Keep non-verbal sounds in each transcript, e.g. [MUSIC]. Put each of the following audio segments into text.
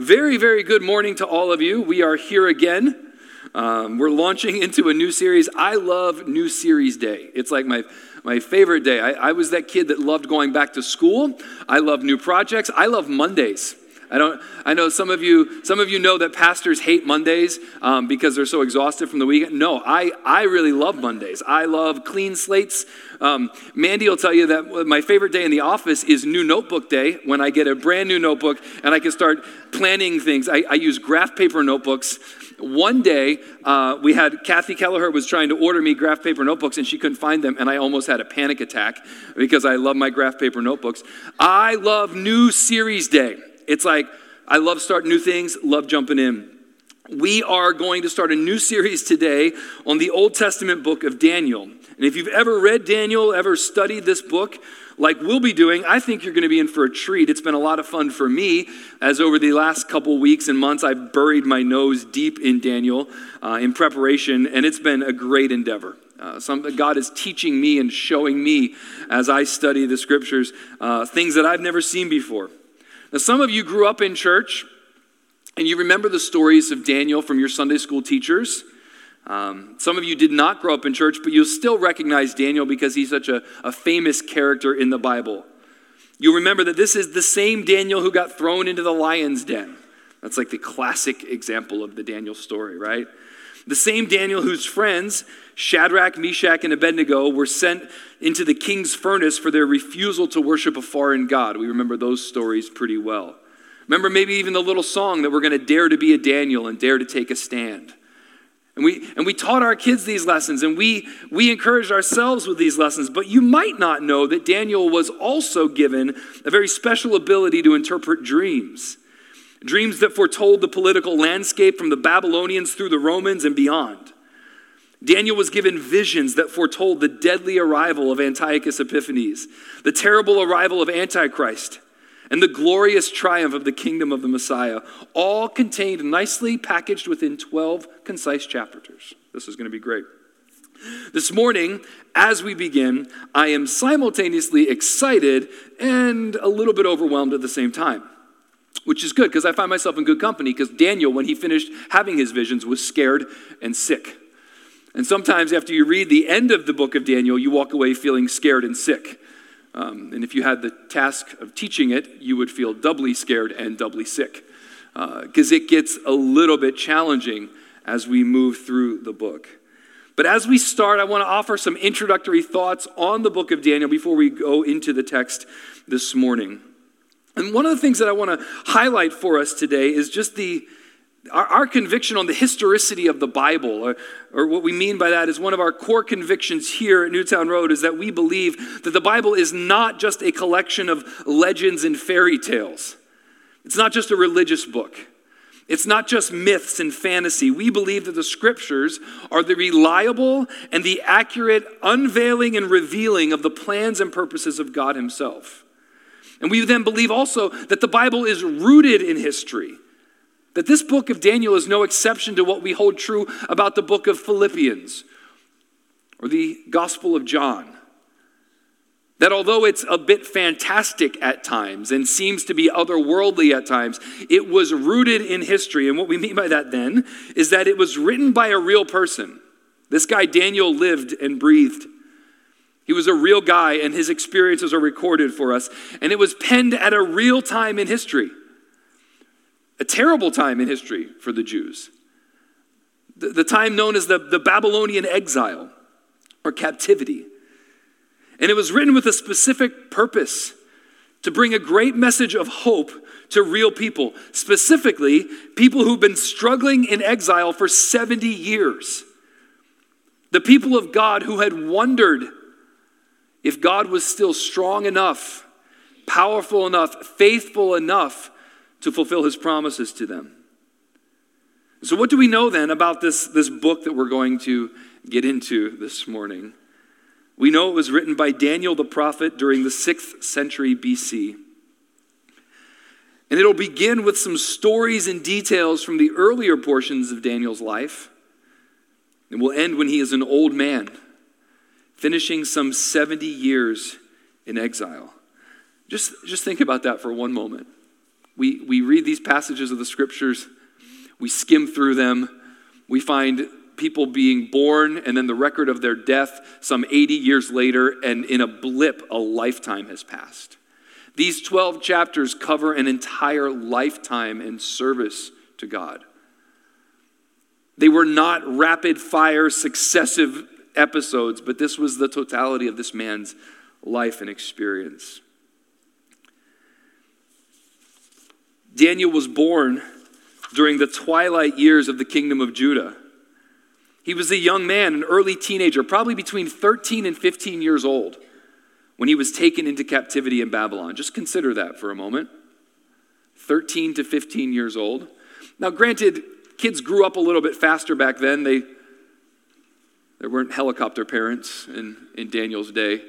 Very, very good morning to all of you. We are here again. Um, we're launching [LAUGHS] into a new series. I love New Series Day. It's like my, my favorite day. I, I was that kid that loved going back to school. I love new projects. I love Mondays. I don't. I know some of you. Some of you know that pastors hate Mondays um, because they're so exhausted from the weekend. No, I I really love Mondays. I love clean slates. Um, Mandy will tell you that my favorite day in the office is New Notebook Day when I get a brand new notebook and I can start planning things. I, I use graph paper notebooks. One day, uh, we had Kathy Kelleher was trying to order me graph paper notebooks and she couldn't find them, and I almost had a panic attack because I love my graph paper notebooks. I love New Series Day. It's like, I love starting new things, love jumping in. We are going to start a new series today on the Old Testament book of Daniel. And if you've ever read Daniel, ever studied this book, like we'll be doing, I think you're going to be in for a treat. It's been a lot of fun for me as over the last couple weeks and months, I've buried my nose deep in Daniel uh, in preparation, and it's been a great endeavor. Uh, some, God is teaching me and showing me as I study the scriptures uh, things that I've never seen before. Now, some of you grew up in church and you remember the stories of Daniel from your Sunday school teachers. Um, some of you did not grow up in church, but you'll still recognize Daniel because he's such a, a famous character in the Bible. You'll remember that this is the same Daniel who got thrown into the lion's den. That's like the classic example of the Daniel story, right? The same Daniel whose friends, Shadrach, Meshach, and Abednego, were sent into the king's furnace for their refusal to worship a foreign god. We remember those stories pretty well. Remember maybe even the little song that we're going to dare to be a Daniel and dare to take a stand. And we, and we taught our kids these lessons and we, we encouraged ourselves with these lessons. But you might not know that Daniel was also given a very special ability to interpret dreams dreams that foretold the political landscape from the Babylonians through the Romans and beyond. Daniel was given visions that foretold the deadly arrival of Antiochus Epiphanes, the terrible arrival of Antichrist, and the glorious triumph of the kingdom of the Messiah, all contained nicely packaged within 12 concise chapters. This is going to be great. This morning, as we begin, I am simultaneously excited and a little bit overwhelmed at the same time which is good because I find myself in good company because Daniel, when he finished having his visions, was scared and sick. And sometimes after you read the end of the book of Daniel, you walk away feeling scared and sick. Um, and if you had the task of teaching it, you would feel doubly scared and doubly sick because uh, it gets a little bit challenging as we move through the book. But as we start, I want to offer some introductory thoughts on the book of Daniel before we go into the text this morning. And one of the things that I want to highlight for us today is just the our, our, conviction on the historicity of the Bible, or, or what we mean by that is one of our core convictions here at Newtown Road is that we believe that the Bible is not just a collection of legends and fairy tales. It's not just a religious book. It's not just myths and fantasy. We believe that the scriptures are the reliable and the accurate unveiling and revealing of the plans and purposes of God Himself. And we then believe also that the Bible is rooted in history. That this book of Daniel is no exception to what we hold true about the book of Philippians or the Gospel of John. That although it's a bit fantastic at times and seems to be otherworldly at times, it was rooted in history. And what we mean by that then is that it was written by a real person. This guy, Daniel, lived and breathed. He was a real guy, and his experiences are recorded for us. And it was penned at a real time in history, a terrible time in history for the Jews. The, the time known as the, the Babylonian exile or captivity. And it was written with a specific purpose to bring a great message of hope to real people, specifically people who've been struggling in exile for 70 years. The people of God who had wondered if God was still strong enough, powerful enough, faithful enough to fulfill his promises to them. So, what do we know then about this, this book that we're going to get into this morning? We know it was written by Daniel the prophet during the 6th century BC. And it'll begin with some stories and details from the earlier portions of Daniel's life. And will end when he is an old man finishing some 70 years in exile. Just, just think about that for one moment. We, we read these passages of the scriptures, we skim through them, we find people being born and then the record of their death some 80 years later, and in a blip, a lifetime has passed. These 12 chapters cover an entire lifetime in service to God. They were not rapid fire, successive episodes, but this was the totality of this man's life and experience. Daniel was born during the twilight years of the kingdom of Judah. He was a young man, an early teenager, probably between 13 and 15 years old, when he was taken into captivity in Babylon. Just consider that for a moment. 13 to 15 years old. Now, granted, kids grew up a little bit faster back then. They, there weren't helicopter parents in, in Daniel's day.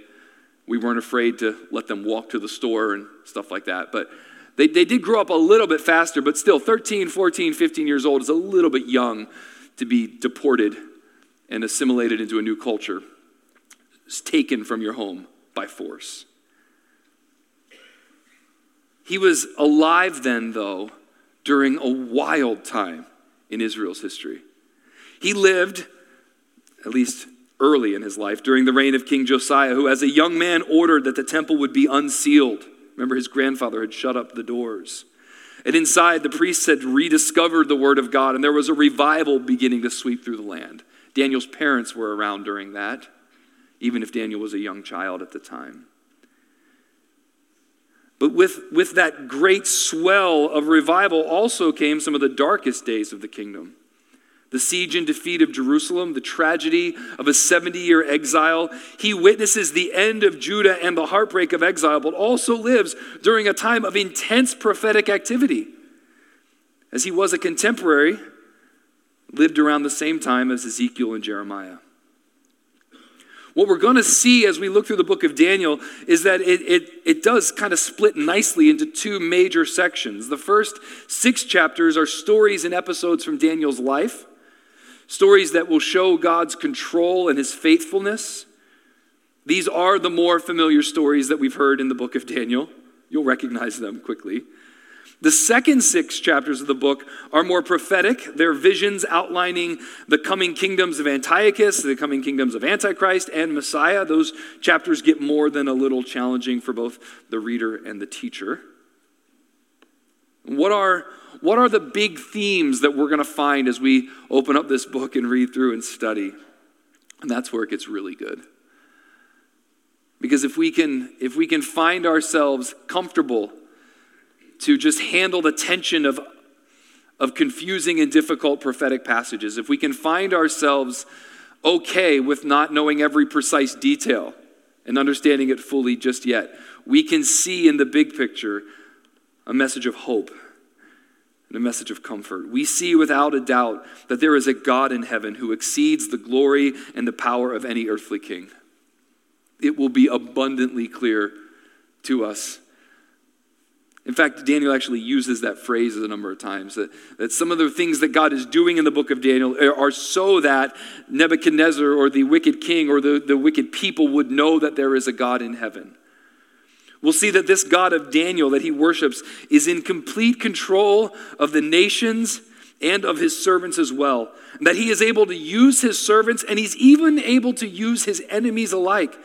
We weren't afraid to let them walk to the store and stuff like that. But they, they did grow up a little bit faster, but still, 13, 14, 15 years old is a little bit young to be deported and assimilated into a new culture. It's taken from your home by force. He was alive then, though, during a wild time in Israel's history. He lived, at least early in his life, during the reign of King Josiah, who, as a young man, ordered that the temple would be unsealed. Remember, his grandfather had shut up the doors. And inside, the priests had rediscovered the word of God, and there was a revival beginning to sweep through the land. Daniel's parents were around during that, even if Daniel was a young child at the time. But with, with that great swell of revival also came some of the darkest days of the kingdom the siege and defeat of Jerusalem, the tragedy of a 70 year exile. He witnesses the end of Judah and the heartbreak of exile, but also lives during a time of intense prophetic activity. As he was a contemporary, lived around the same time as Ezekiel and Jeremiah. What we're going to see as we look through the book of Daniel is that it, it, it does kind of split nicely into two major sections. The first six chapters are stories and episodes from Daniel's life stories that will show God's control and his faithfulness. These are the more familiar stories that we've heard in the book of Daniel. You'll recognize them quickly. The second six chapters of the book are more prophetic. They're visions outlining the coming kingdoms of Antiochus, the coming kingdoms of Antichrist and Messiah. Those chapters get more than a little challenging for both the reader and the teacher. What are what are the big themes that we're going to find as we open up this book and read through and study? And that's where it gets really good. Because if we can, if we can find ourselves comfortable to just handle the tension of, of confusing and difficult prophetic passages, if we can find ourselves okay with not knowing every precise detail and understanding it fully just yet, we can see in the big picture a message of hope and a message of comfort. We see without a doubt that there is a God in heaven who exceeds the glory and the power of any earthly king. It will be abundantly clear to us. In fact, Daniel actually uses that phrase a number of times that, that some of the things that God is doing in the book of Daniel are so that Nebuchadnezzar or the wicked king or the, the wicked people would know that there is a God in heaven. We'll see that this God of Daniel that he worships is in complete control of the nations and of his servants as well. And that he is able to use his servants and he's even able to use his enemies alike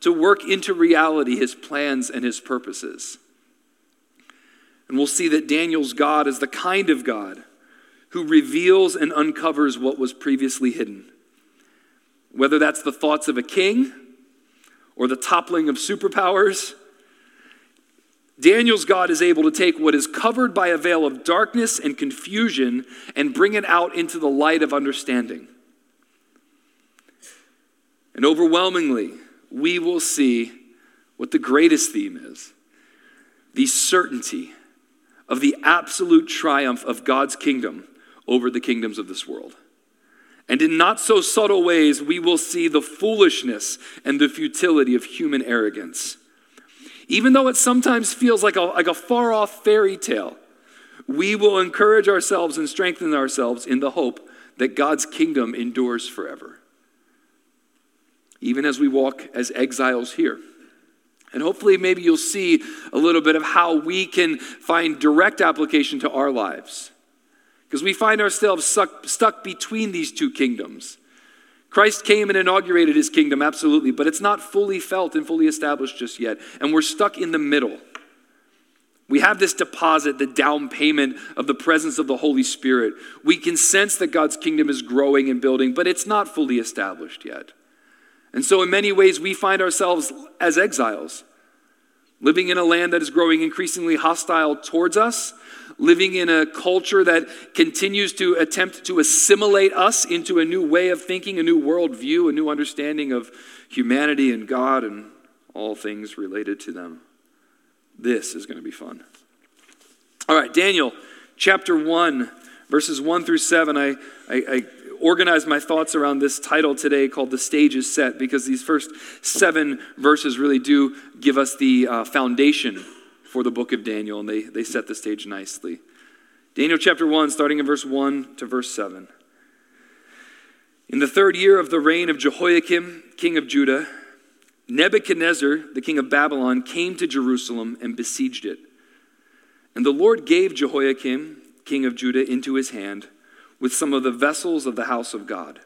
to work into reality his plans and his purposes. And we'll see that Daniel's God is the kind of God who reveals and uncovers what was previously hidden. Whether that's the thoughts of a king or the toppling of superpowers Daniel's God is able to take what is covered by a veil of darkness and confusion and bring it out into the light of understanding. And overwhelmingly, we will see what the greatest theme is the certainty of the absolute triumph of God's kingdom over the kingdoms of this world. And in not so subtle ways, we will see the foolishness and the futility of human arrogance even though it sometimes feels like a, like a far off fairy tale, we will encourage ourselves and strengthen ourselves in the hope that God's kingdom endures forever. Even as we walk as exiles here, And hopefully, maybe you'll see a little bit of how we can find direct application to our lives. Because we find ourselves stuck, stuck between these two kingdoms. Christ came and inaugurated his kingdom, absolutely, but it's not fully felt and fully established just yet. And we're stuck in the middle. We have this deposit, the down payment of the presence of the Holy Spirit. We can sense that God's kingdom is growing and building, but it's not fully established yet. And so, in many ways, we find ourselves as exiles, living in a land that is growing increasingly hostile towards us, living in a culture that continues to attempt to assimilate us into a new way of thinking, a new worldview, a new understanding of humanity and God and all things related to them. This is going to be fun. All right, Daniel chapter 1, verses 1 through 7. I, I, I organized my thoughts around this title today called The Stage is Set because these first seven verses really do give us the uh, foundation for the book of Daniel, and they, they set the stage nicely. Daniel chapter 1, starting in verse 1 to verse 7. In the third year of the reign of Jehoiakim, king of Judah, Nebuchadnezzar, the king of Babylon, came to Jerusalem and besieged it. And the Lord gave Jehoiakim, king of Judah, into his hand with some of the vessels of the house of God.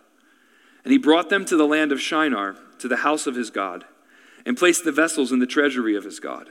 And he brought them to the land of Shinar, to the house of his God, and placed the vessels in the treasury of his God.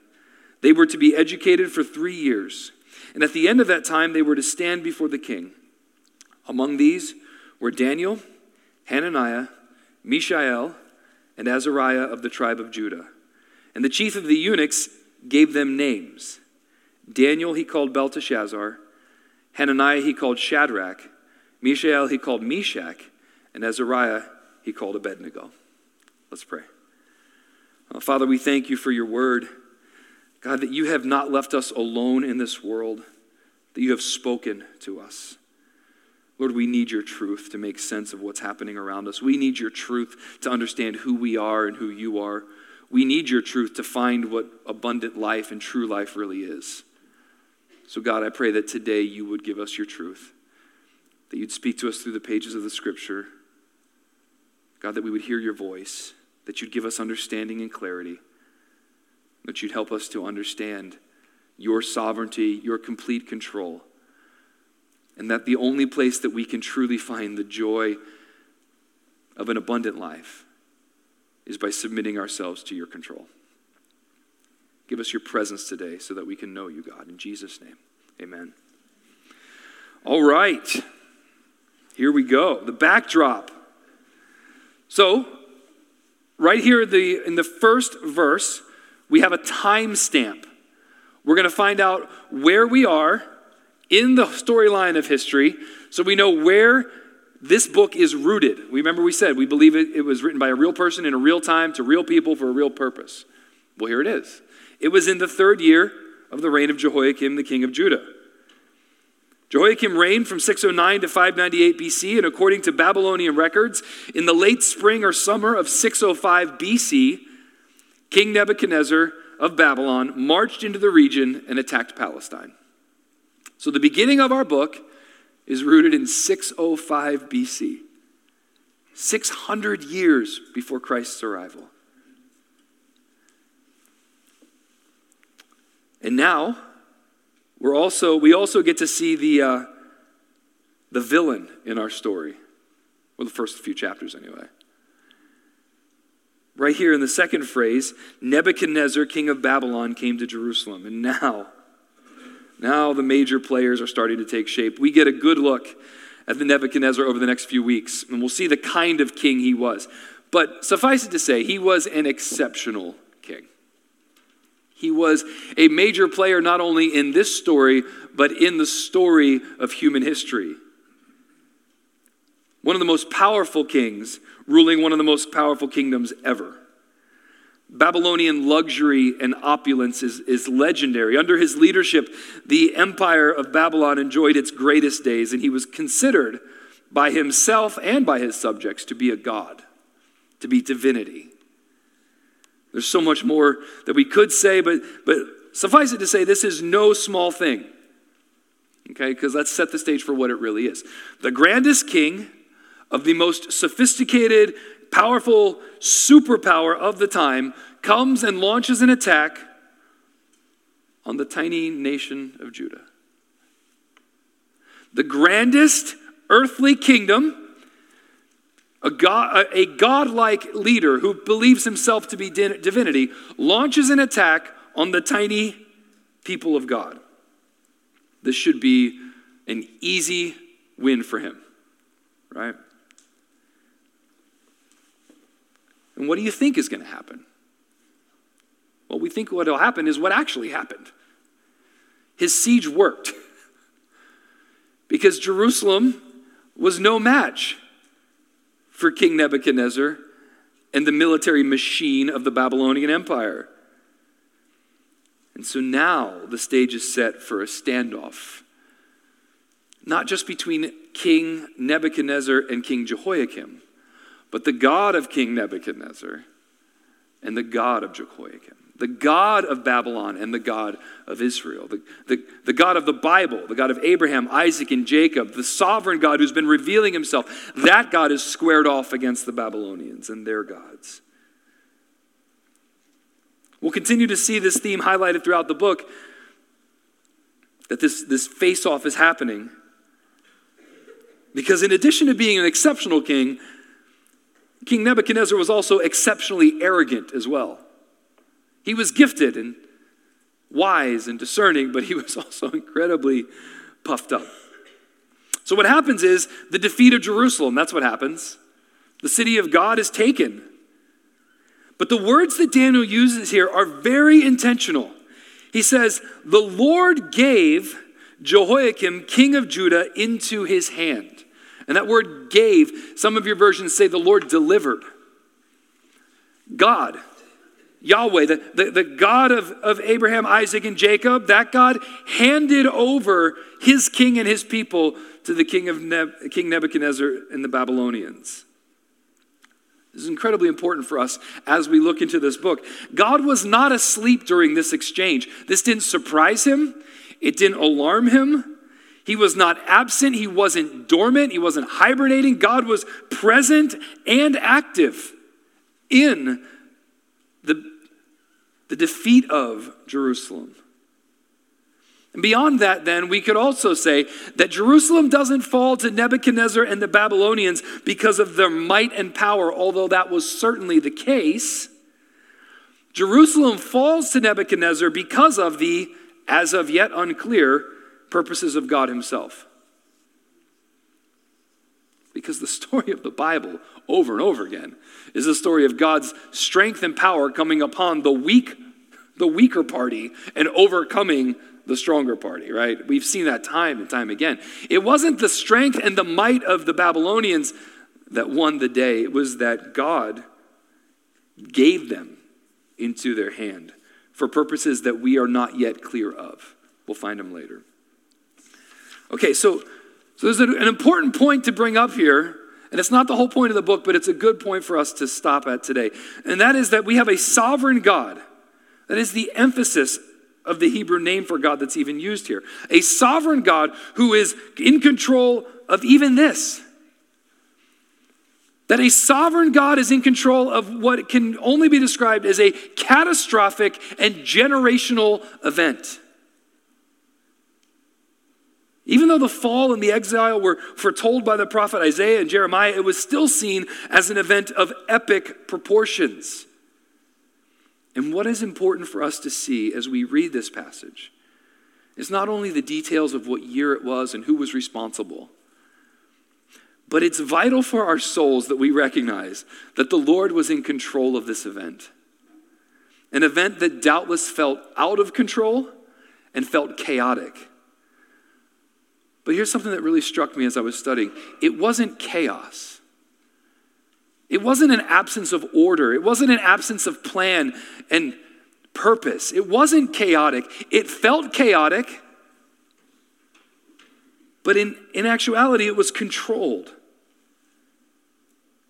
they were to be educated for three years. And at the end of that time, they were to stand before the king. Among these were Daniel, Hananiah, Mishael, and Azariah of the tribe of Judah. And the chief of the eunuchs gave them names. Daniel he called Belteshazzar, Hananiah he called Shadrach, Mishael he called Meshach, and Azariah he called Abednego. Let's pray. Uh, Father, we thank you for your word. God, that you have not left us alone in this world, that you have spoken to us. Lord, we need your truth to make sense of what's happening around us. We need your truth to understand who we are and who you are. We need your truth to find what abundant life and true life really is. So, God, I pray that today you would give us your truth, that you'd speak to us through the pages of the scripture. God, that we would hear your voice, that you'd give us understanding and clarity that you'd help us to understand your sovereignty, your complete control, and that the only place that we can truly find the joy of an abundant life is by submitting ourselves to your control. Give us your presence today so that we can know you, God. In Jesus' name, amen. All right, here we go. The backdrop. So, right here the, in the first verse, we have a time stamp. We're going to find out where we are in the storyline of history so we know where this book is rooted. We Remember, we said we believe it, it was written by a real person in a real time to real people for a real purpose. Well, here it is. It was in the third year of the reign of Jehoiakim, the king of Judah. Jehoiakim reigned from 609 to 598 BC, and according to Babylonian records, in the late spring or summer of 605 BC, King Nebuchadnezzar of Babylon marched into the region and attacked Palestine. So the beginning of our book is rooted in 605 BC, 600 years before Christ's arrival. And now, we're also, we also get to see the, uh, the villain in our story. or the first few chapters, anyway. Right here in the second phrase, Nebuchadnezzar, king of Babylon, came to Jerusalem. And now, now the major players are starting to take shape. We get a good look at the Nebuchadnezzar over the next few weeks, and we'll see the kind of king he was. But suffice it to say, he was an exceptional king. He was a major player not only in this story, but in the story of human history. One of the most powerful kings ruling one of the most powerful kingdoms ever. Babylonian luxury and opulence is, is legendary. Under his leadership, the empire of Babylon enjoyed its greatest days, and he was considered by himself and by his subjects to be a god, to be divinity. There's so much more that we could say, but, but suffice it to say, this is no small thing. Okay, because let's set the stage for what it really is. The grandest king of the most sophisticated powerful superpower of the time comes and launches an attack on the tiny nation of Judah. The grandest earthly kingdom, a, god, a godlike leader who believes himself to be divinity, launches an attack on the tiny people of God. This should be an easy win for him, right? And what do you think is going to happen? Well, we think what will happen is what actually happened. His siege worked [LAUGHS] because Jerusalem was no match for King Nebuchadnezzar and the military machine of the Babylonian Empire. And so now the stage is set for a standoff, not just between King Nebuchadnezzar and King Jehoiakim, but the God of King Nebuchadnezzar and the God of Jehoiakim, the God of Babylon and the God of Israel, the, the, the God of the Bible, the God of Abraham, Isaac, and Jacob, the sovereign God who's been revealing himself, that God is squared off against the Babylonians and their gods. We'll continue to see this theme highlighted throughout the book that this, this face off is happening. Because in addition to being an exceptional king, King Nebuchadnezzar was also exceptionally arrogant as well. He was gifted and wise and discerning, but he [LAUGHS] was also incredibly puffed up. So, what happens is the defeat of Jerusalem, that's what happens. The city of God is taken. But the words that Daniel uses here are very intentional. He says, The Lord gave Jehoiakim, king of Judah, into his hand. And that word gave, some of your versions say the Lord delivered. God, Yahweh, the, the, the God of, of Abraham, Isaac, and Jacob, that God handed over his king and his people to the king of King Nebuchadnezzar and the Babylonians. This is incredibly important for us as we look into this book. God was not asleep during this exchange. This didn't surprise him, it didn't alarm him. He was not absent, he wasn't dormant, he wasn't hibernating. God was present and active in the, the defeat of Jerusalem. And beyond that, then, we could also say that Jerusalem doesn't fall to Nebuchadnezzar and the Babylonians because of their might and power, although that was certainly the case. Jerusalem falls to Nebuchadnezzar because of the, as of yet unclear, purposes of God Himself. Because the [LAUGHS] story of the Bible, over and over again, is the story of God's strength and power coming upon the weak, the weaker party, and overcoming the stronger party, right? We've seen that time and time again. It wasn't the strength and the might of the Babylonians that won the day, it was that God gave them into their hand for purposes that we are not yet clear of. We'll find them later. Okay, so, so there's an important point to bring up here, and it's not the whole point of the book, but it's a good point for us to stop at today. And that is that we have a sovereign God. That is the emphasis of the Hebrew name for God that's even used here. A sovereign God who is in control of even this. That a sovereign God is in control of what can only be described as a catastrophic and generational event. Even though the fall and the exile were foretold by the prophet Isaiah and Jeremiah, it was still seen as an event of epic proportions. And what is important for us to see as we read this passage is not only the details of what year it was and who was responsible, but it's vital for our souls that we recognize that the Lord was in control of this event. An event that doubtless felt out of control and felt chaotic. But here's something that really struck me as I was studying it wasn't chaos, It wasn't an absence of order, it wasn't an absence of plan and purpose. It wasn't chaotic. It felt chaotic, but in, in actuality, it was controlled.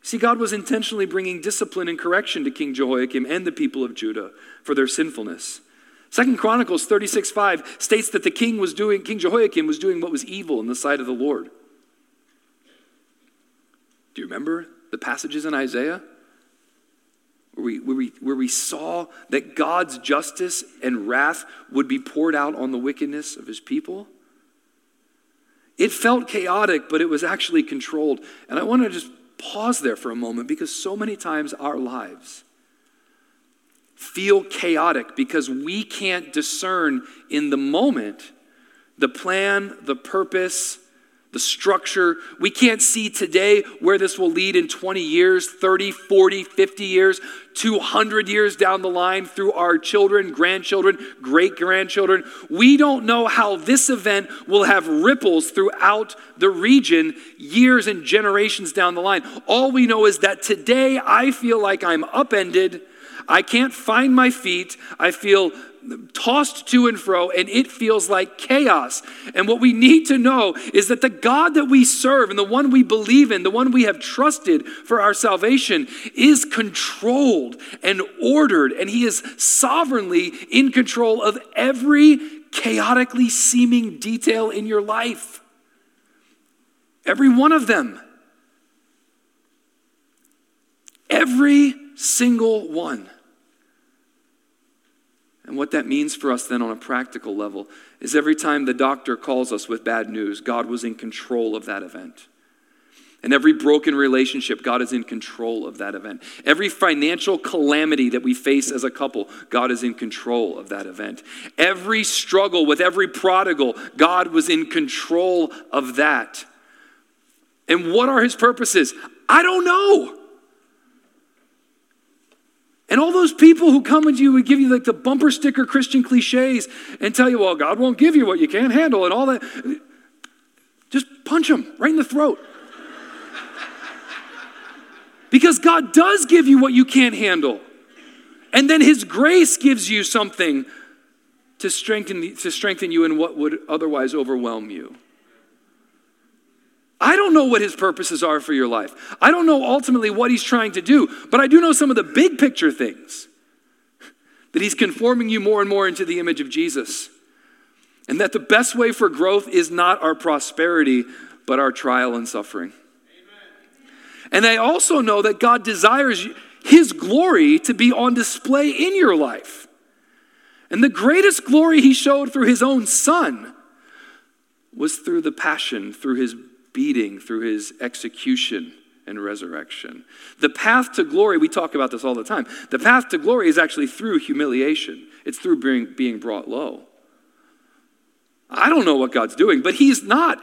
See, God was intentionally bringing discipline and correction to King Jehoiakim and the people of Judah for their sinfulness. Second Chronicles 36 5 states that the king was doing, King Jehoiakim was doing what was evil in the sight of the Lord. Do you remember the passages in Isaiah? Where we, where, we, where we saw that God's justice and wrath would be poured out on the wickedness of his people? It felt chaotic, but it was actually controlled. And I want to just pause there for a moment because so many times our lives feel chaotic because we can't discern in the moment the plan, the purpose, the structure. We can't see today where this will lead in 20 years, 30, 40, 50 years, 200 years down the line through our children, grandchildren, great grandchildren. We don't know how this event will have ripples throughout the region years and generations down the line. All we know is that today I feel like I'm upended. I can't find my feet. I feel tossed to and fro, and it feels like chaos. And what we need to know is that the God that we serve and the one we believe in, the one we have trusted for our salvation, is controlled and ordered, and He is sovereignly in control of every chaotically seeming detail in your life. Every one of them. Every single one. And what that means for us then on a practical level is every time the doctor calls us with bad news, God was in control of that event. And every broken relationship, God is in control of that event. Every financial calamity that we face as a couple, God is in control of that event. Every struggle with every prodigal, God was in control of that. And what are his purposes? I don't know. And all those people who come to you and give you like the bumper sticker Christian cliches and tell you, well, God won't give you what you can't handle and all that, just punch them right in the throat. because God does give you what you can't handle. And then His grace gives you something to strengthen, to strengthen you in what would otherwise overwhelm you. I don't know what his purposes are for your life. I don't know ultimately what he's trying to do, but I do know some of the big picture things [LAUGHS] that he's conforming you more and more into the image of Jesus. And that the best way for growth is not our prosperity, but our trial and suffering. Amen. And I also know that God desires his glory to be on display in your life. And the greatest glory he showed through his own son was through the passion, through his beating, through his execution and resurrection. The path to glory, we talk about this all the time. The path to glory is actually through humiliation, it's through being, being brought low. I don't know what God's doing, but he's not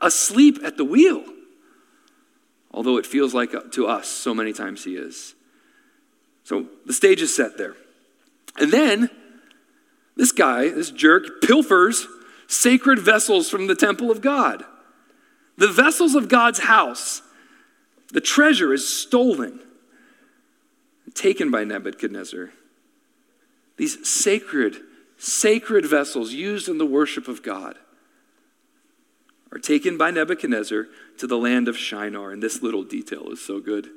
asleep at the wheel. Although it feels like uh, to us so many times he is. So the stage is set there. And then this guy, this jerk, pilfers sacred vessels from the temple of God. The vessels of God's house, the treasure is stolen, taken by Nebuchadnezzar. These sacred, sacred vessels used in the worship of God are taken by Nebuchadnezzar to the land of Shinar. And this little detail is so good.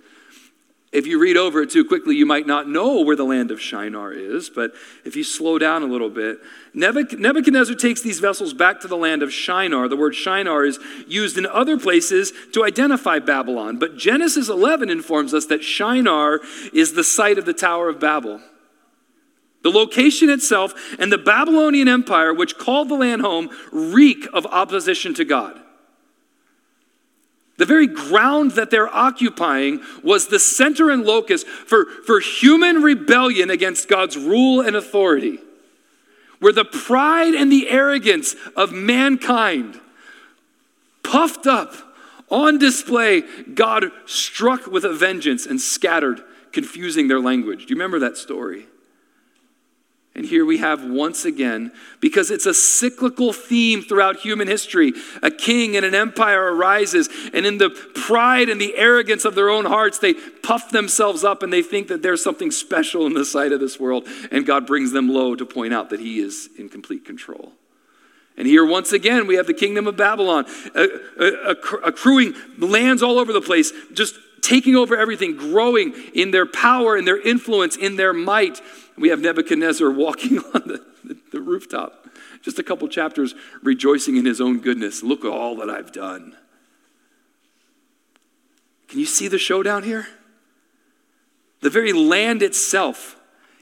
If you read over it too quickly, you might not know where the land of Shinar is, but if you slow down a little bit, Nebuchadnezzar takes these vessels back to the land of Shinar. The word Shinar is used in other places to identify Babylon, but Genesis 11 informs us that Shinar is the site of the Tower of Babel. The location itself and the Babylonian Empire, which called the land home, reek of opposition to God. The very ground that they're occupying was the center and locus for, for human rebellion against God's rule and authority. Where the pride and the arrogance of mankind, puffed up, on display, God struck with a vengeance and scattered, confusing their language. Do you remember that story? And here we have once again, because it's a cyclical theme throughout human history, a king and an empire arises, and in the pride and the arrogance of their own hearts, they puff themselves up and they think that there's something special in the sight of this world, and God brings them low to point out that He is in complete control. And here, once again, we have the kingdom of Babylon accruing lands all over the place, just taking over everything, growing in their power, in their influence, in their might. We have Nebuchadnezzar walking [LAUGHS] on the, the, the rooftop, just a couple chapters, rejoicing in his own goodness. Look at all that I've done. Can you see the showdown here? The very land itself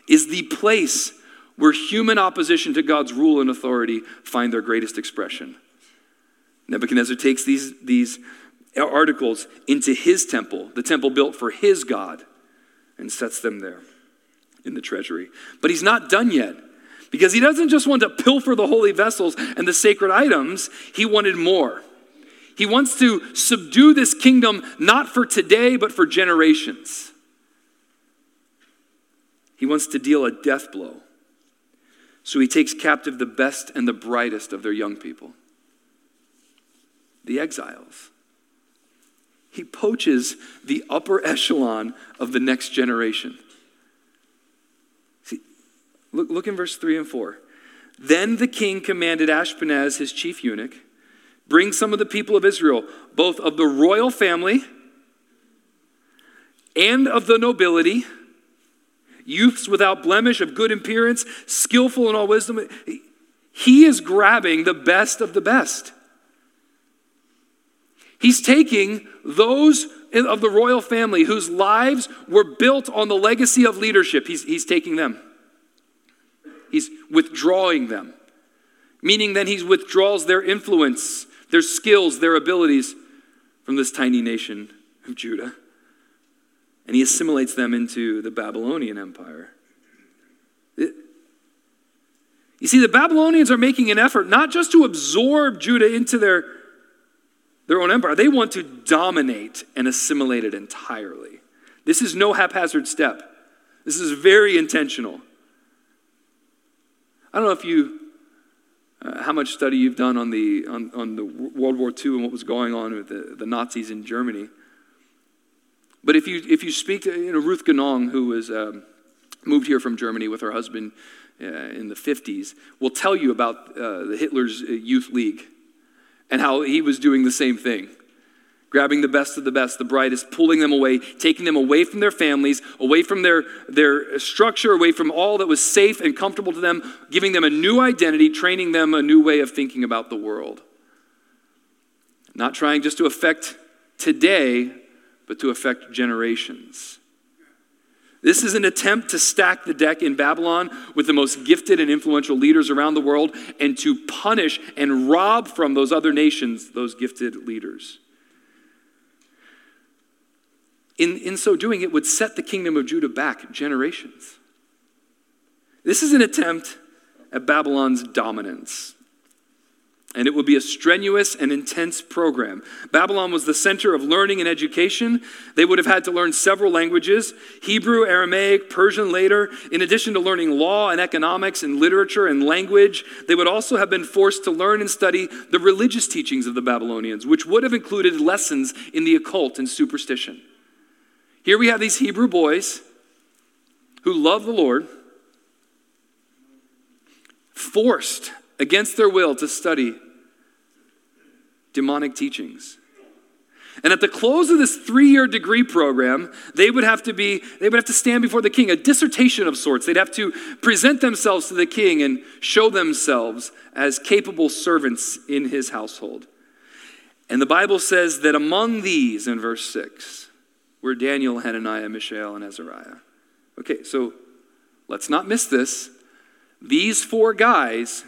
is the place where human opposition to God's rule and authority find their greatest expression. Nebuchadnezzar takes these, these articles into his temple, the temple built for his God, and sets them there in the treasury. But he's not done yet because he doesn't just want to pilfer the holy vessels and the sacred items, he wanted more. He wants to subdue this kingdom not for today, but for generations. He wants to deal a death blow. So he takes captive the best and the brightest of their young people, the exiles. He poaches the upper echelon of the next generation. Look, look in verse 3 and 4. Then the king commanded Ashpenaz, his chief eunuch, bring some of the people of Israel, both of the royal family and of the nobility, youths without blemish, of good appearance, skillful in all wisdom. He is grabbing the best of the best. He's taking those of the royal family whose lives were built on the legacy of leadership, he's, he's taking them. He's withdrawing them, meaning that he withdraws their influence, their skills, their abilities from this tiny nation of Judah. And he assimilates them into the Babylonian Empire. It, you see, the Babylonians are making an effort not just to absorb Judah into their, their own empire, they want to dominate and assimilate it entirely. This is no haphazard step, this is very intentional. I don't know if you, uh, how much study you've done on the, on, on the World War II and what was going on with the, the Nazis in Germany. But if you, if you speak to you know, Ruth Genong, who was um, moved here from Germany with her husband uh, in the 50s, will tell you about uh, the Hitler's uh, Youth League and how he was doing the same thing grabbing the best of the best, the brightest, pulling them away, taking them away from their families, away from their, their structure, away from all that was safe and comfortable to them, giving them a new identity, training them a new way of thinking about the world. Not trying just to affect today, but to affect generations. This is an attempt to stack the deck in Babylon with the most gifted and influential leaders around the world and to punish and rob from those other nations those gifted leaders. In, in so doing, it would set the kingdom of Judah back generations. This is an attempt at Babylon's dominance. And it would be a strenuous and intense program. Babylon was the center of learning and education. They would have had to learn several languages Hebrew, Aramaic, Persian later. In addition to learning law and economics and literature and language, they would also have been forced to learn and study the religious teachings of the Babylonians, which would have included lessons in the occult and superstition. Here we have these Hebrew boys who love the Lord, forced against their will to study demonic teachings. And at the close of this three-year degree program, they would have to be, they would have to stand before the king, a dissertation of sorts. They'd have to present themselves to the king and show themselves as capable servants in his household. And the Bible says that among these, in verse 6, were Daniel, Hananiah, Mishael, and Azariah. Okay, so let's not miss this. These four guys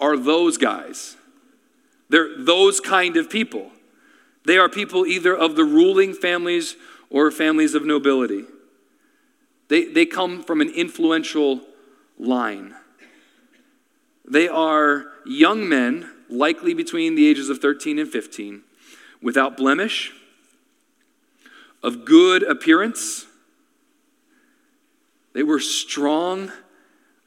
are those guys. They're those kind of people. They are people either of the ruling families or families of nobility. They, they come from an influential line. They are young men, likely between the ages of 13 and 15, without blemish, of good appearance. They were strong,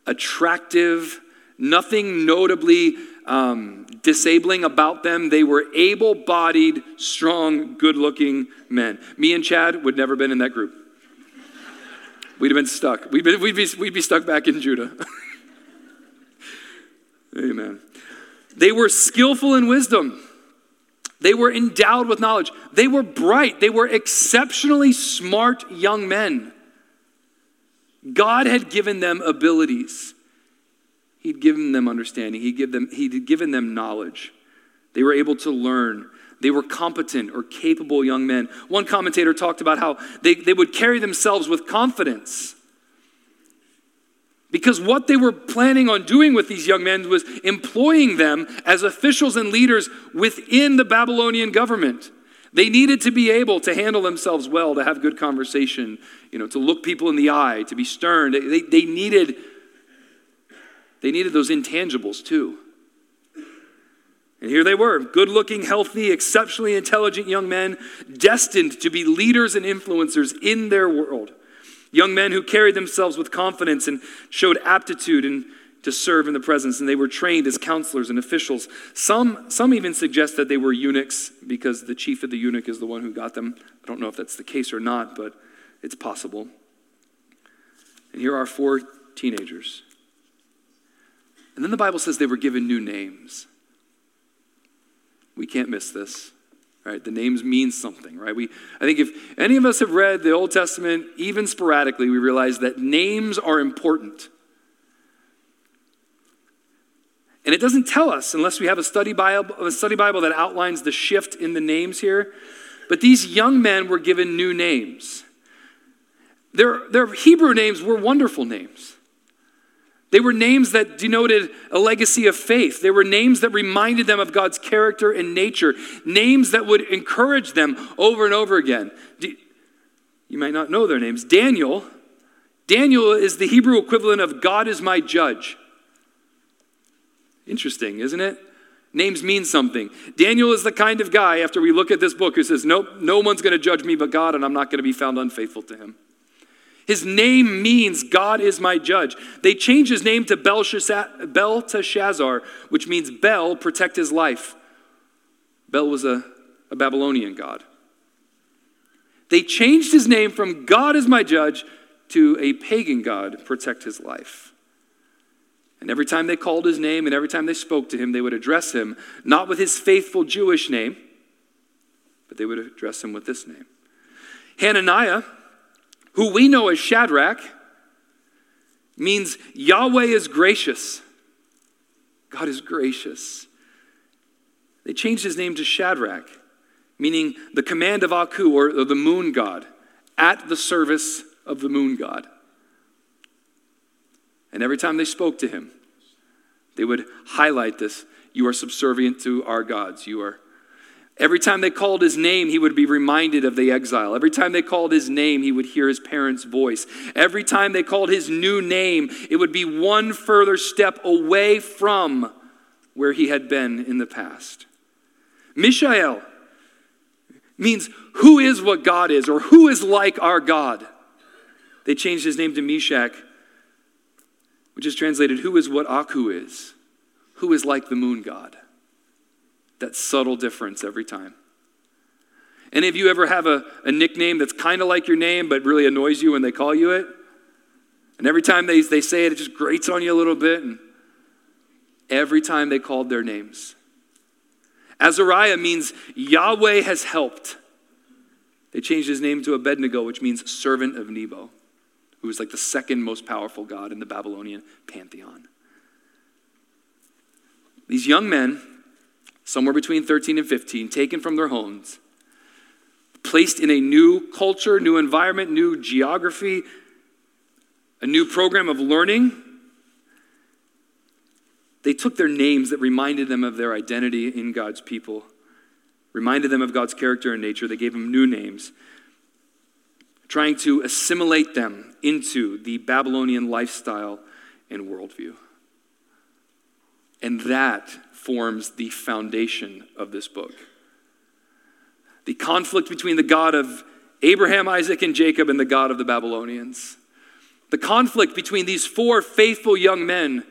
attractive, nothing notably um, disabling about them. They were able bodied, strong, good looking men. Me and Chad would never been in that group. We'd have been stuck. We'd, we'd, be, we'd be stuck back in Judah. [LAUGHS] Amen. They were skillful in wisdom. They were endowed with knowledge. They were bright. They were exceptionally smart young men. God had given them abilities. He'd given them understanding. He'd, give them, he'd given them knowledge. They were able to learn. They were competent or capable young men. One commentator talked about how they, they would carry themselves with confidence. Because what they were planning on doing with these young men was employing them as officials and leaders within the Babylonian government. They needed to be able to handle themselves well, to have good conversation, you know, to look people in the eye, to be stern. They, they, needed, they needed those intangibles too. And here they were good looking, healthy, exceptionally intelligent young men, destined to be leaders and influencers in their world. Young men who carried themselves with confidence and showed aptitude and to serve in the presence, and they were trained as counselors and officials. Some, some even suggest that they were eunuchs because the chief of the eunuch is the one who got them. I don't know if that's the case or not, but it's possible. And here are four teenagers. And then the Bible says they were given new names. We can't miss this right? The names mean something, right? We, I think if any of us have read the Old Testament, even sporadically, we realize that names are important. And it doesn't tell us unless we have a study Bible, a study Bible that outlines the shift in the names here. But these young men were given new names. Their, their Hebrew names were wonderful names. They were names that denoted a legacy of faith. They were names that reminded them of God's character and nature, names that would encourage them over and over again. You might not know their names. Daniel, Daniel is the Hebrew equivalent of God is my judge. Interesting, isn't it? Names mean something. Daniel is the kind of guy, after we look at this book, who says, Nope, no one's going to judge me but God, and I'm not going to be found unfaithful to him. His name means God is my judge. They changed his name to Belteshazzar, which means Bel, protect his life. Bel was a, a Babylonian god. They changed his name from God is my judge to a pagan god, protect his life. And every time they called his name and every time they spoke to him, they would address him not with his faithful Jewish name, but they would address him with this name. Hananiah who we know as Shadrach, means Yahweh is gracious. God is gracious. They changed his name to Shadrach, meaning the command of Aku, or the moon god, at the service of the moon god. And every time they spoke to him, they would highlight this you are subservient to our gods. You are Every time they called his name, he would be reminded of the exile. Every time they called his name, he would hear his parents' voice. Every time they called his new name, it would be one further step away from where he had been in the past. Mishael means who is what God is, or who is like our God. They changed his name to Meshach, which is translated who is what Aku is, who is like the moon god. That subtle difference every time. Any of you ever have a, a nickname that's kind of like your name, but really annoys you when they call you it? And every time they, they say it, it just grates on you a little bit. And every time they called their names. Azariah means Yahweh has helped. They changed his name to Abednego, which means servant of Nebo, who was like the second most powerful god in the Babylonian pantheon. These young men somewhere between 13 and 15, taken from their homes, placed in a new culture, new environment, new geography, a new program of learning. They took their names that reminded them of their identity in God's people, reminded them of God's character and nature. They gave them new names, trying to assimilate them into the Babylonian lifestyle and worldview. And that forms the foundation of this book. The conflict between the God of Abraham, Isaac, and Jacob and the God of the Babylonians. the conflict between these four faithful young men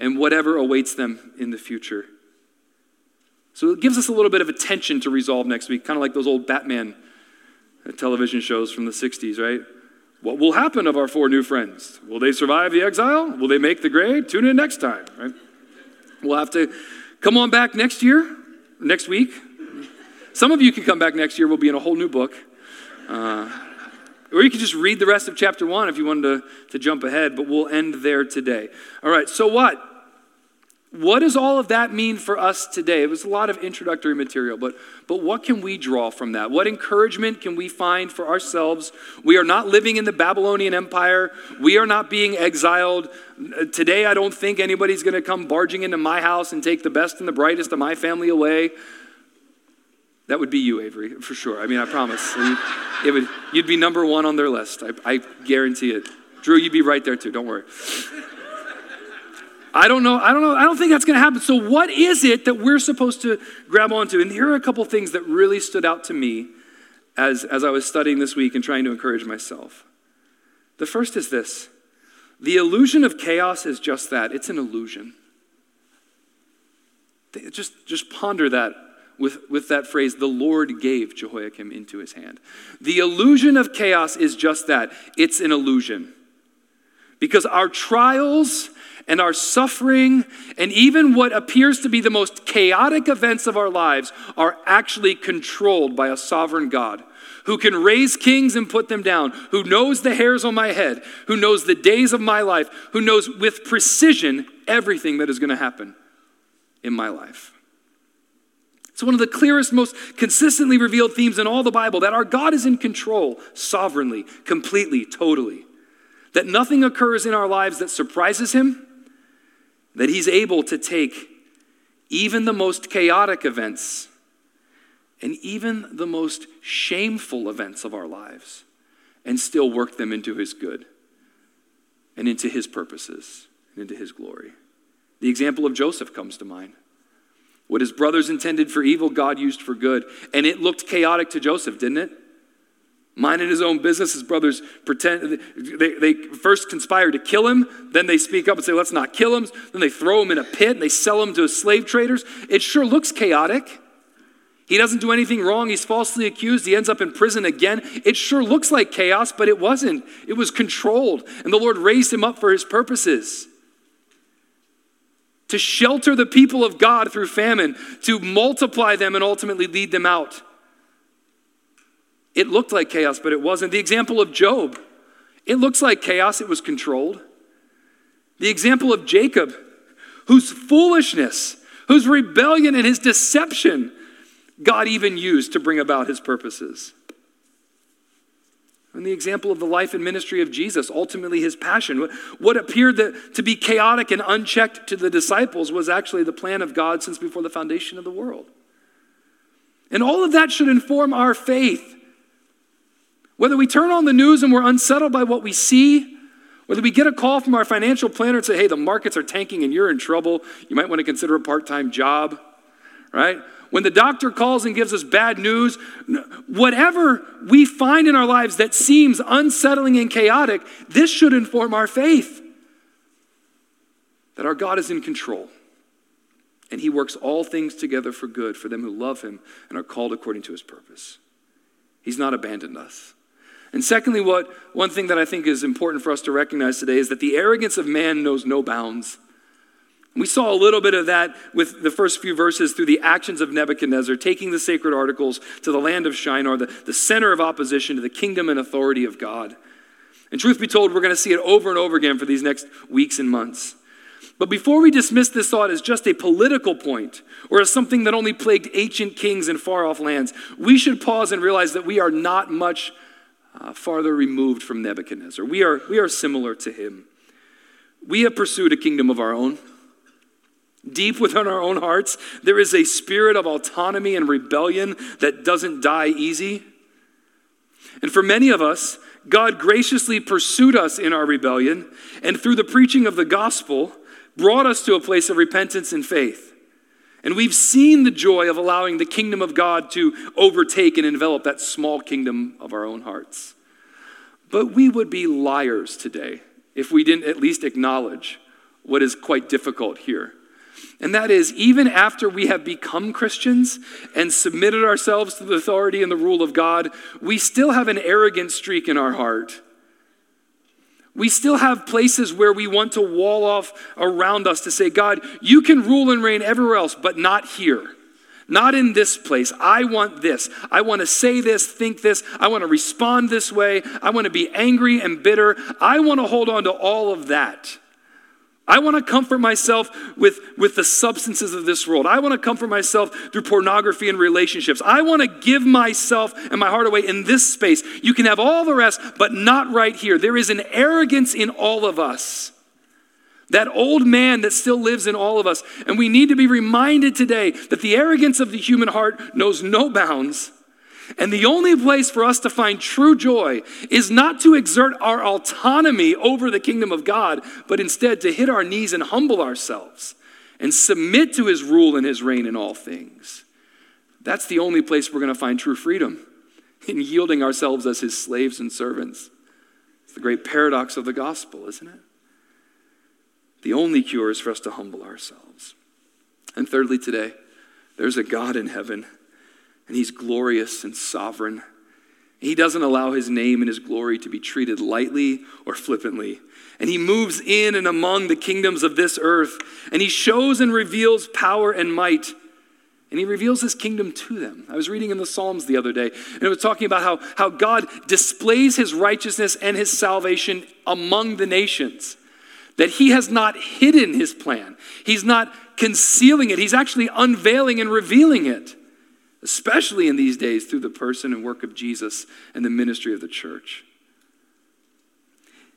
and whatever awaits them in the future. So it gives us a little bit of attention to resolve next week, kind of like those old Batman television shows from the 60s, right? What will happen of our four new friends? Will they survive the exile? Will they make the grade? Tune in next time, right? We'll have to come on back next year, next week. Some of you can come back next year. We'll be in a whole new book. Uh, or you could just read the rest of chapter one if you wanted to, to jump ahead, but we'll end there today. All right, so what? What does all of that mean for us today? It was a lot of introductory material, but, but what can we draw from that? What encouragement can we find for ourselves? We are not living in the Babylonian Empire. We are not being exiled. Today, I don't think anybody's going to come barging into my house and take the best and the brightest of my family away. That would be you, Avery, for sure. I mean, I promise. It would, you'd be number one on their list. I, I guarantee it. Drew, you'd be right there too. Don't worry. I don't know. I don't know. I don't think that's going to happen. So, what is it that we're supposed to grab onto? And here are a couple things that really stood out to me as, as I was studying this week and trying to encourage myself. The first is this the illusion of chaos is just that it's an illusion. Just, just ponder that with, with that phrase, the Lord gave Jehoiakim into his hand. The illusion of chaos is just that it's an illusion. Because our trials and our suffering and even what appears to be the most chaotic events of our lives are actually controlled by a sovereign God who can raise kings and put them down, who knows the hairs on my head, who knows the days of my life, who knows with precision everything that is going to happen in my life. It's one of the clearest, most consistently revealed themes in all the Bible that our God is in control sovereignly, completely, totally. That nothing occurs in our lives that surprises him, that He's able to take even the most chaotic events and even the most shameful events of our lives and still work them into His good and into His purposes and into His glory. The example of Joseph comes to mind. What his brothers intended for evil, God used for good. And it looked chaotic to Joseph, didn't it? Minding his own business. His brothers pretend, they, they first conspire to kill him, then they speak up and say, let's not kill him. Then they throw him in a pit and they sell him to slave traders. It sure looks chaotic. He doesn't do anything wrong. He's falsely accused. He ends up in prison again. It sure looks like chaos, but it wasn't. It was controlled. And the Lord raised him up for his purposes to shelter the people of God through famine, to multiply them and ultimately lead them out. It looked like chaos, but it wasn't. The example of Job, it looks like chaos, it was controlled. The example of Jacob, whose foolishness, whose rebellion, and his deception God even used to bring about his purposes. And the example of the life and ministry of Jesus, ultimately his passion. What appeared to be chaotic and unchecked to the disciples was actually the plan of God since before the foundation of the world. And all of that should inform our faith. Whether we turn on the news and we're unsettled by what we see, whether we get a call from our financial planner and say, hey, the markets are tanking and you're in trouble, you might want to consider a part time job, right? When the doctor calls and gives us bad news, whatever we find in our lives that seems unsettling and chaotic, this should inform our faith that our God is in control. And he works all things together for good for them who love him and are called according to his purpose. He's not abandoned us. And secondly, what one thing that I think is important for us to recognize today is that the arrogance of man knows no bounds. We saw a little bit of that with the first few verses through the actions of Nebuchadnezzar, taking the sacred articles to the land of Shinar, the, the center of opposition to the kingdom and authority of God. And truth be told, we're going to see it over and over again for these next weeks and months. But before we dismiss this thought as just a political point or as something that only plagued ancient kings in far off lands, we should pause and realize that we are not much uh, farther removed from Nebuchadnezzar. We are, we are similar to him. We have pursued a kingdom of our own. Deep within our own hearts, there is a spirit of autonomy and rebellion that doesn't die easy. And for many of us, God graciously pursued us in our rebellion, and through the preaching of the gospel, brought us to a place of repentance and faith. And we've seen the joy of allowing the kingdom of God to overtake and envelop that small kingdom of our own hearts. But we would be liars today if we didn't at least acknowledge what is quite difficult here. And that is, even after we have become Christians and submitted ourselves to the authority and the rule of God, we still have an arrogant streak in our heart. We still have places where we want to wall off around us to say, God, you can rule and reign everywhere else, but not here. Not in this place. I want this. I want to say this, think this. I want to respond this way. I want to be angry and bitter. I want to hold on to all of that. I want to comfort myself with, with the substances of this world. I want to comfort myself through pornography and relationships. I want to give myself and my heart away in this space. You can have all the rest, but not right here. There is an arrogance in all of us. That old man that still lives in all of us. And we need to be reminded today that the arrogance of the human heart knows no bounds and the only place for us to find true joy is not to exert our autonomy over the kingdom of God, but instead to hit our knees and humble ourselves and submit to his rule and his reign in all things. That's the only place we're going to find true freedom in yielding ourselves as his slaves and servants. It's the great paradox of the gospel, isn't it? The only cure is for us to humble ourselves. And thirdly, today, there's a God in heaven and he's glorious and sovereign. He doesn't allow his name and his glory to be treated lightly or flippantly. And he moves in and among the kingdoms of this earth, and he shows and reveals power and might. And he reveals his kingdom to them. I was reading in the Psalms the other day, and it was talking about how, how God displays his righteousness and his salvation among the nations. That he has not hidden his plan, he's not concealing it, he's actually unveiling and revealing it especially in these days through the person and work of Jesus and the ministry of the church.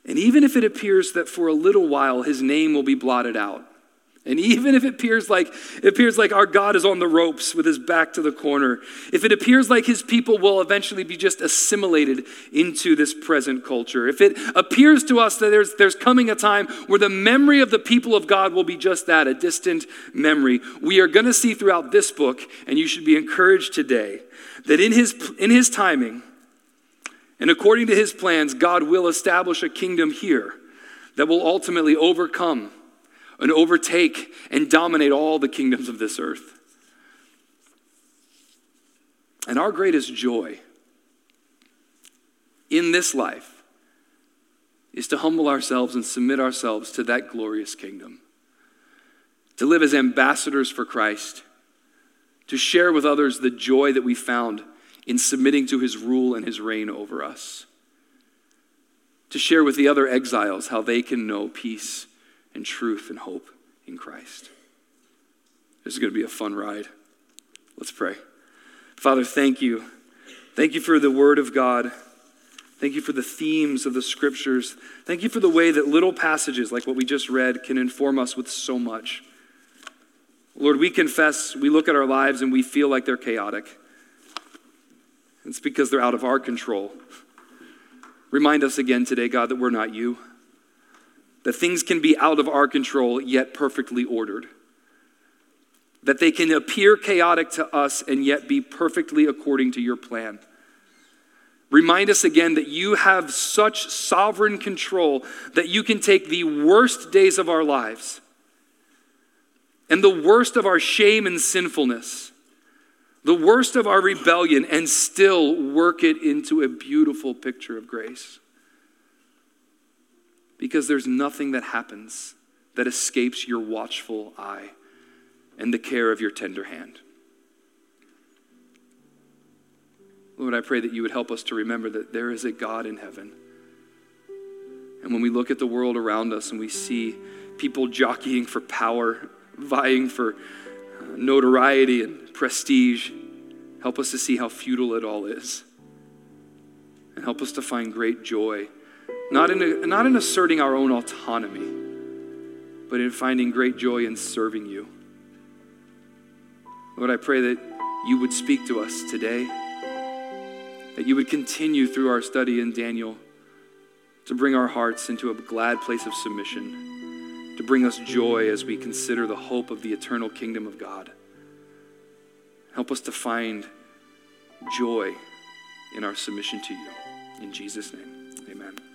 And even if it appears that for a little while his name will be blotted out, and even if it appears like it appears like our God is on the ropes with his back to the corner, if it appears like his people will eventually be just assimilated into this present culture, if it appears to us that there's, there's coming a time where the memory of the people of God will be just that, a distant memory, we are going to see throughout this book, and you should be encouraged today, that in his, in his timing and according to his plans, God will establish a kingdom here that will ultimately overcome and overtake and dominate all the kingdoms of this earth. And our greatest joy in this life is to humble ourselves and submit ourselves to that glorious kingdom, to live as ambassadors for Christ, to share with others the joy that we found in submitting to his rule and his reign over us, to share with the other exiles how they can know peace and truth and hope in Christ. This is going to be a fun ride. Let's pray. Father, thank you. Thank you for the Word of God. Thank you for the themes of the Scriptures. Thank you for the way that little passages like what we just read can inform us with so much. Lord, we confess, we look at our lives and we feel like they're chaotic. It's because they're out of our control. Remind us again today, God, that we're not you that things can be out of our control yet perfectly ordered. That they can appear chaotic to us and yet be perfectly according to your plan. Remind us again that you have such sovereign control that you can take the worst days of our lives and the worst of our shame and sinfulness, the worst of our rebellion, and still work it into a beautiful picture of grace because there's nothing that happens that escapes your watchful eye and the care of your tender hand. Lord, I pray that you would help us to remember that there is a God in heaven. And when we look at the world around us and we see people jockeying for power, vying for uh, notoriety and prestige, help us to see how futile it all is. And help us to find great joy not in, not in asserting our own autonomy, but in finding great joy in serving you. Lord, I pray that you would speak to us today, that you would continue through our study in Daniel to bring our hearts into a glad place of submission, to bring us joy as we consider the hope of the eternal kingdom of God. Help us to find joy in our submission to you. In Jesus' name. Amen.